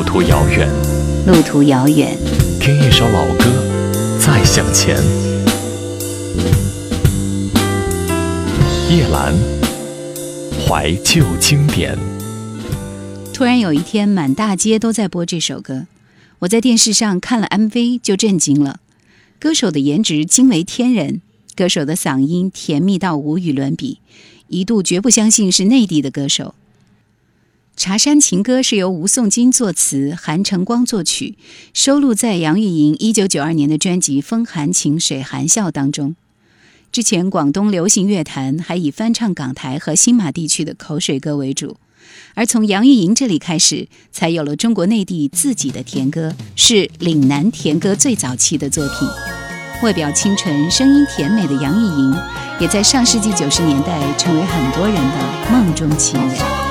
路途遥远，路途遥远，听一首老歌，再向前。叶兰，怀旧经典。突然有一天，满大街都在播这首歌，我在电视上看了 MV 就震惊了。歌手的颜值惊为天人，歌手的嗓音甜蜜到无与伦比，一度绝不相信是内地的歌手。《茶山情歌》是由吴颂金作词，韩承光作曲，收录在杨钰莹1992年的专辑《风含情，水含笑》当中。之前广东流行乐坛还以翻唱港台和新马地区的口水歌为主，而从杨钰莹这里开始，才有了中国内地自己的甜歌，是岭南甜歌最早期的作品。外表清纯、声音甜美的杨钰莹，也在上世纪九十年代成为很多人的梦中情人。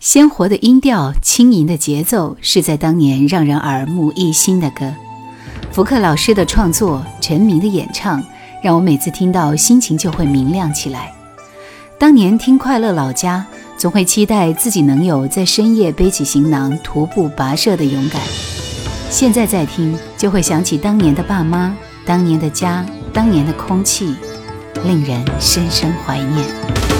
鲜活的音调，轻盈的节奏，是在当年让人耳目一新的歌。福克老师的创作，陈明的演唱，让我每次听到心情就会明亮起来。当年听《快乐老家》，总会期待自己能有在深夜背起行囊徒步跋涉的勇敢。现在再听，就会想起当年的爸妈，当年的家，当年的空气，令人深深怀念。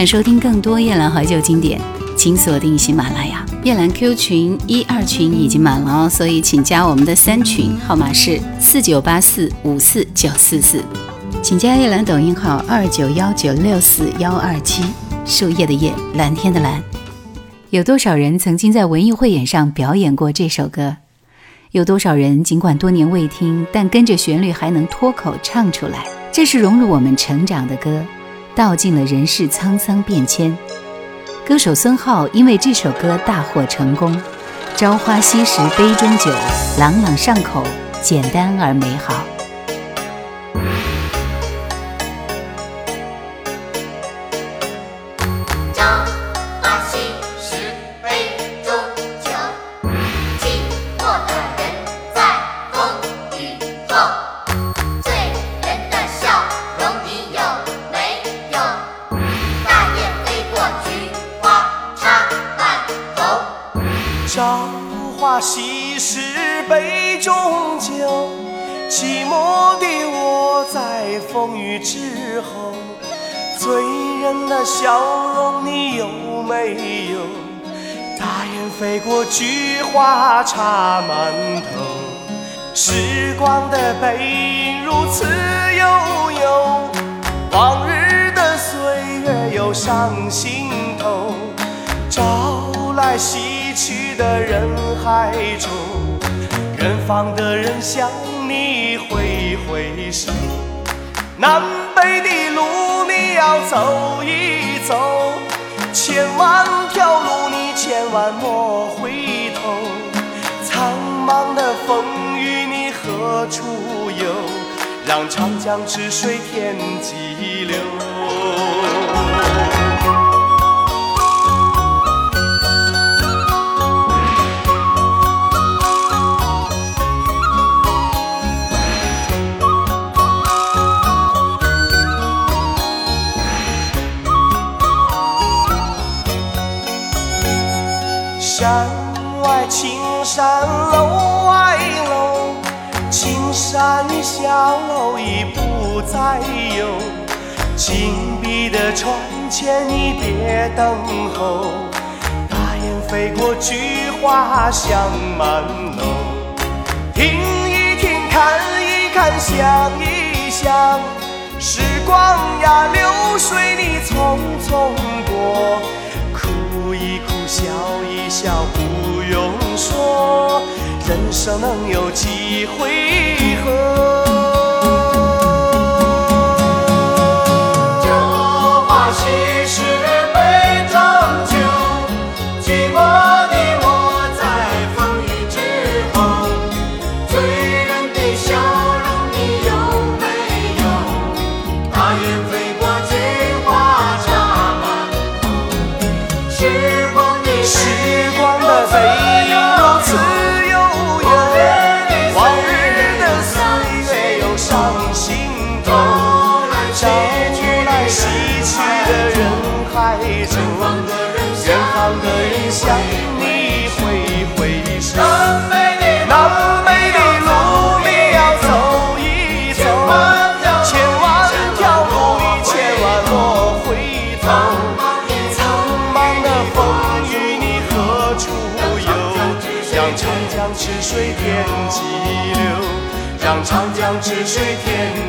想收听更多夜兰怀旧经典，请锁定喜马拉雅。夜兰 Q 群一二群已经满了哦，所以请加我们的三群，号码是四九八四五四九四四。请加夜兰抖音号二九幺九六四幺二七，树叶的叶，蓝天的蓝。有多少人曾经在文艺汇演上表演过这首歌？有多少人尽管多年未听，但跟着旋律还能脱口唱出来？这是融入我们成长的歌，道尽了人世沧桑变迁。歌手孙浩因为这首歌大获成功，“朝花夕拾杯中酒，朗朗上口，简单而美好。”飞过，菊花插满头，时光的背影如此悠悠，往日的岁月又上心头，朝来夕。去的人海中，远方的人向你挥挥手。南北的路你要走一走，千万条路你千万莫回头。苍茫的风雨你何处有？让长江之水天际流。山外青山楼外楼，青山小楼已不再有。紧闭的窗前你别等候，大雁飞过，菊花香满楼。听一听，看一看，想一想，时光呀，流水你匆匆过。哭一哭笑一笑，不用说，人生能有几回合？水天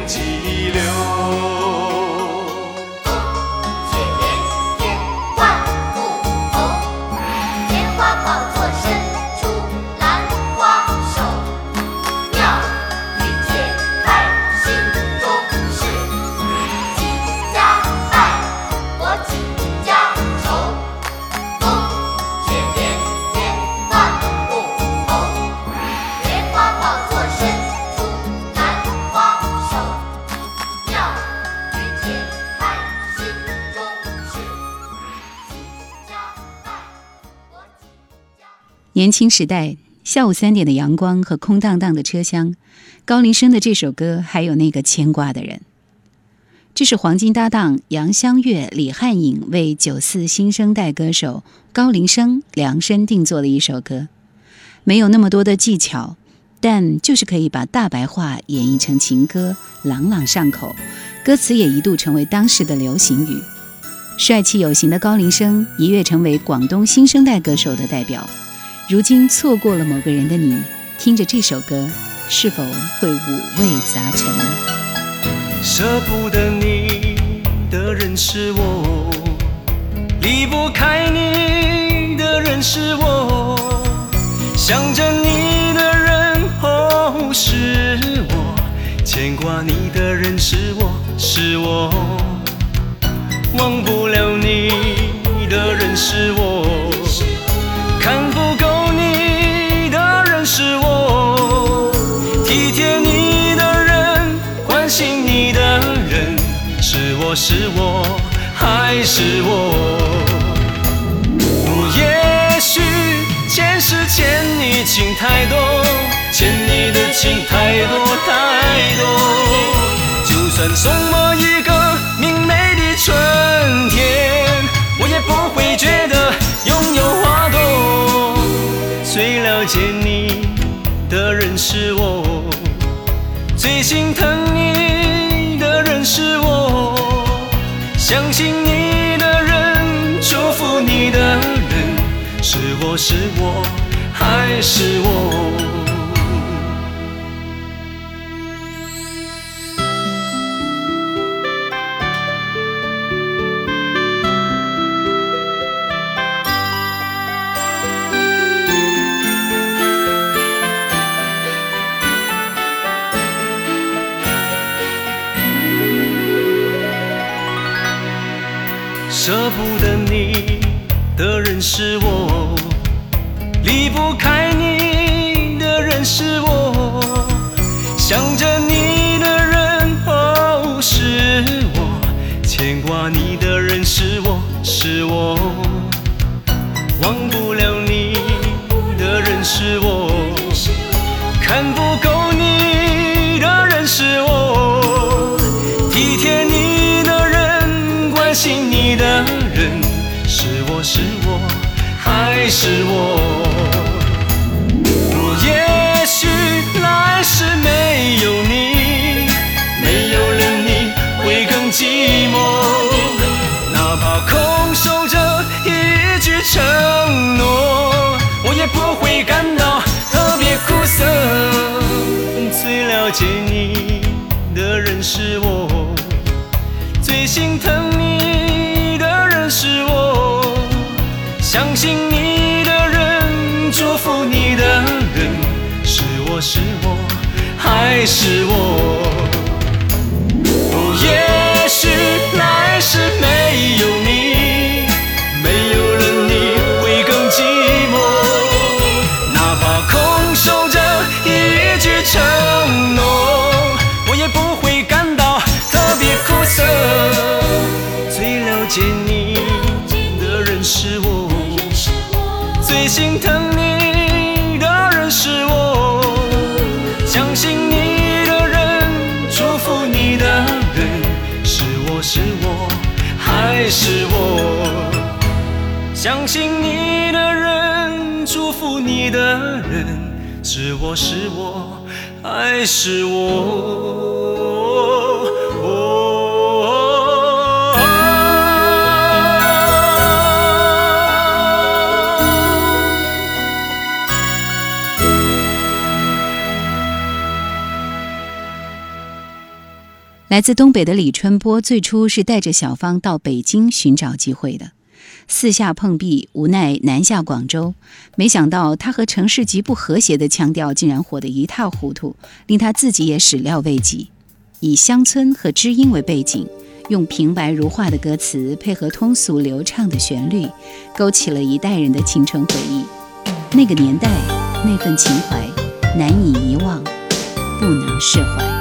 年轻时代，下午三点的阳光和空荡荡的车厢，高林生的这首歌还有那个牵挂的人。这是黄金搭档杨香月、李汉颖为九四新生代歌手高林生量身定做的一首歌，没有那么多的技巧，但就是可以把大白话演绎成情歌，朗朗上口。歌词也一度成为当时的流行语。帅气有型的高林生一跃成为广东新生代歌手的代表。如今错过了某个人的你，听着这首歌，是否会五味杂陈？舍不得你的人是我，离不开你的人是我，想着你的人哦是我，牵挂你的人是我是我。忘不了你的人是我，体贴你的人，关心你的人，是我是我还是我？也许前世欠你情太多，欠你的情太多太多，就算送我一个明媚的。春天，我也不会觉得拥有花朵。最了解你的人是我，最心疼你的人是我，相信你的人，祝福你的人，是我是我还是我？舍不得你的人是我，离不开你的人是我，想着你的人哦是我，牵挂你的人是我是我，还是我？也许来世没有你，没有了你会更寂寞。哪怕空守着一句承诺，我也不会感到特别苦涩。最了解你的人是我，最心疼你的人。是我相信你的人，祝福你的人，是我是我还是我？哦也许来世没是我还是我？来自东北的李春波最初是带着小芳到北京寻找机会的，四下碰壁，无奈南下广州。没想到他和城市极不和谐的腔调竟然火得一塌糊涂，令他自己也始料未及。以乡村和知音为背景，用平白如画的歌词配合通俗流畅的旋律，勾起了一代人的青春回忆。那个年代，那份情怀，难以遗忘，不能释怀。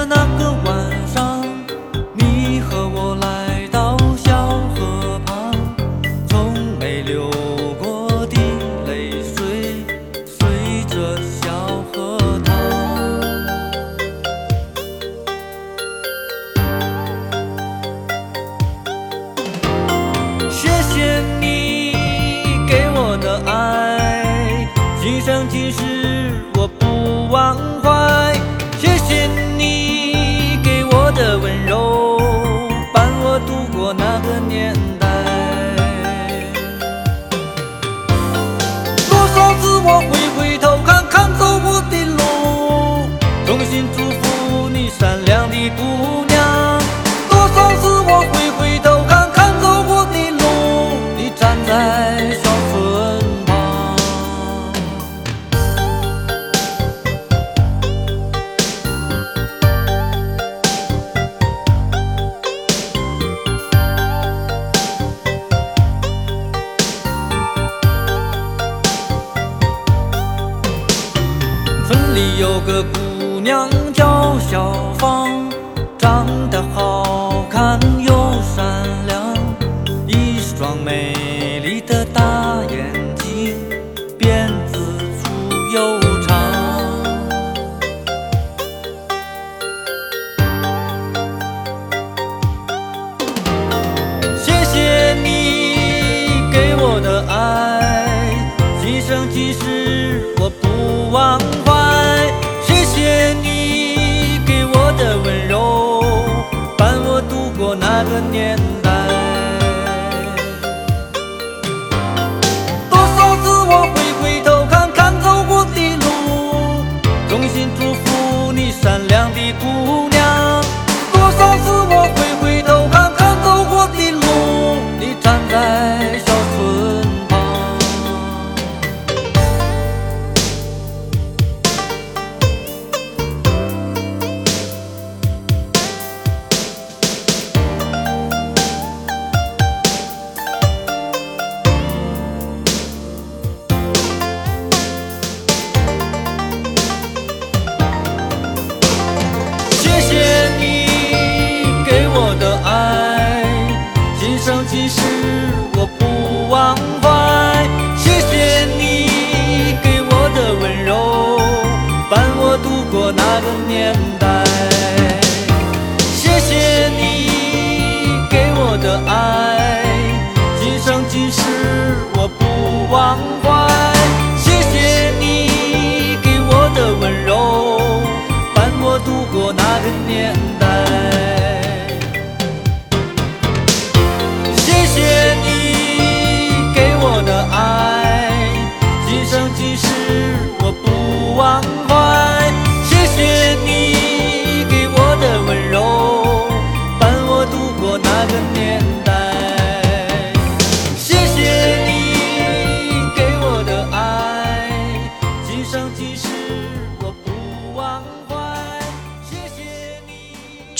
不生今世我不忘怀。谢谢你给我的温柔，伴我度过那个年代。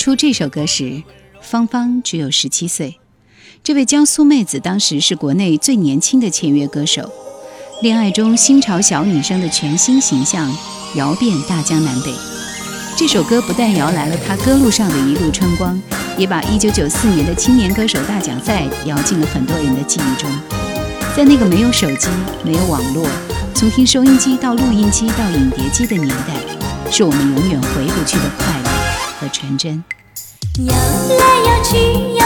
出这首歌时，芳芳只有十七岁。这位江苏妹子当时是国内最年轻的签约歌手，恋爱中新潮小女生的全新形象，摇遍大江南北。这首歌不但摇来了她歌路上的一路春光，也把1994年的青年歌手大奖赛摇进了很多人的记忆中。在那个没有手机、没有网络，从听收音机到录音机到影碟机的年代，是我们永远回不去的快乐。和纯真。摇来摇去摇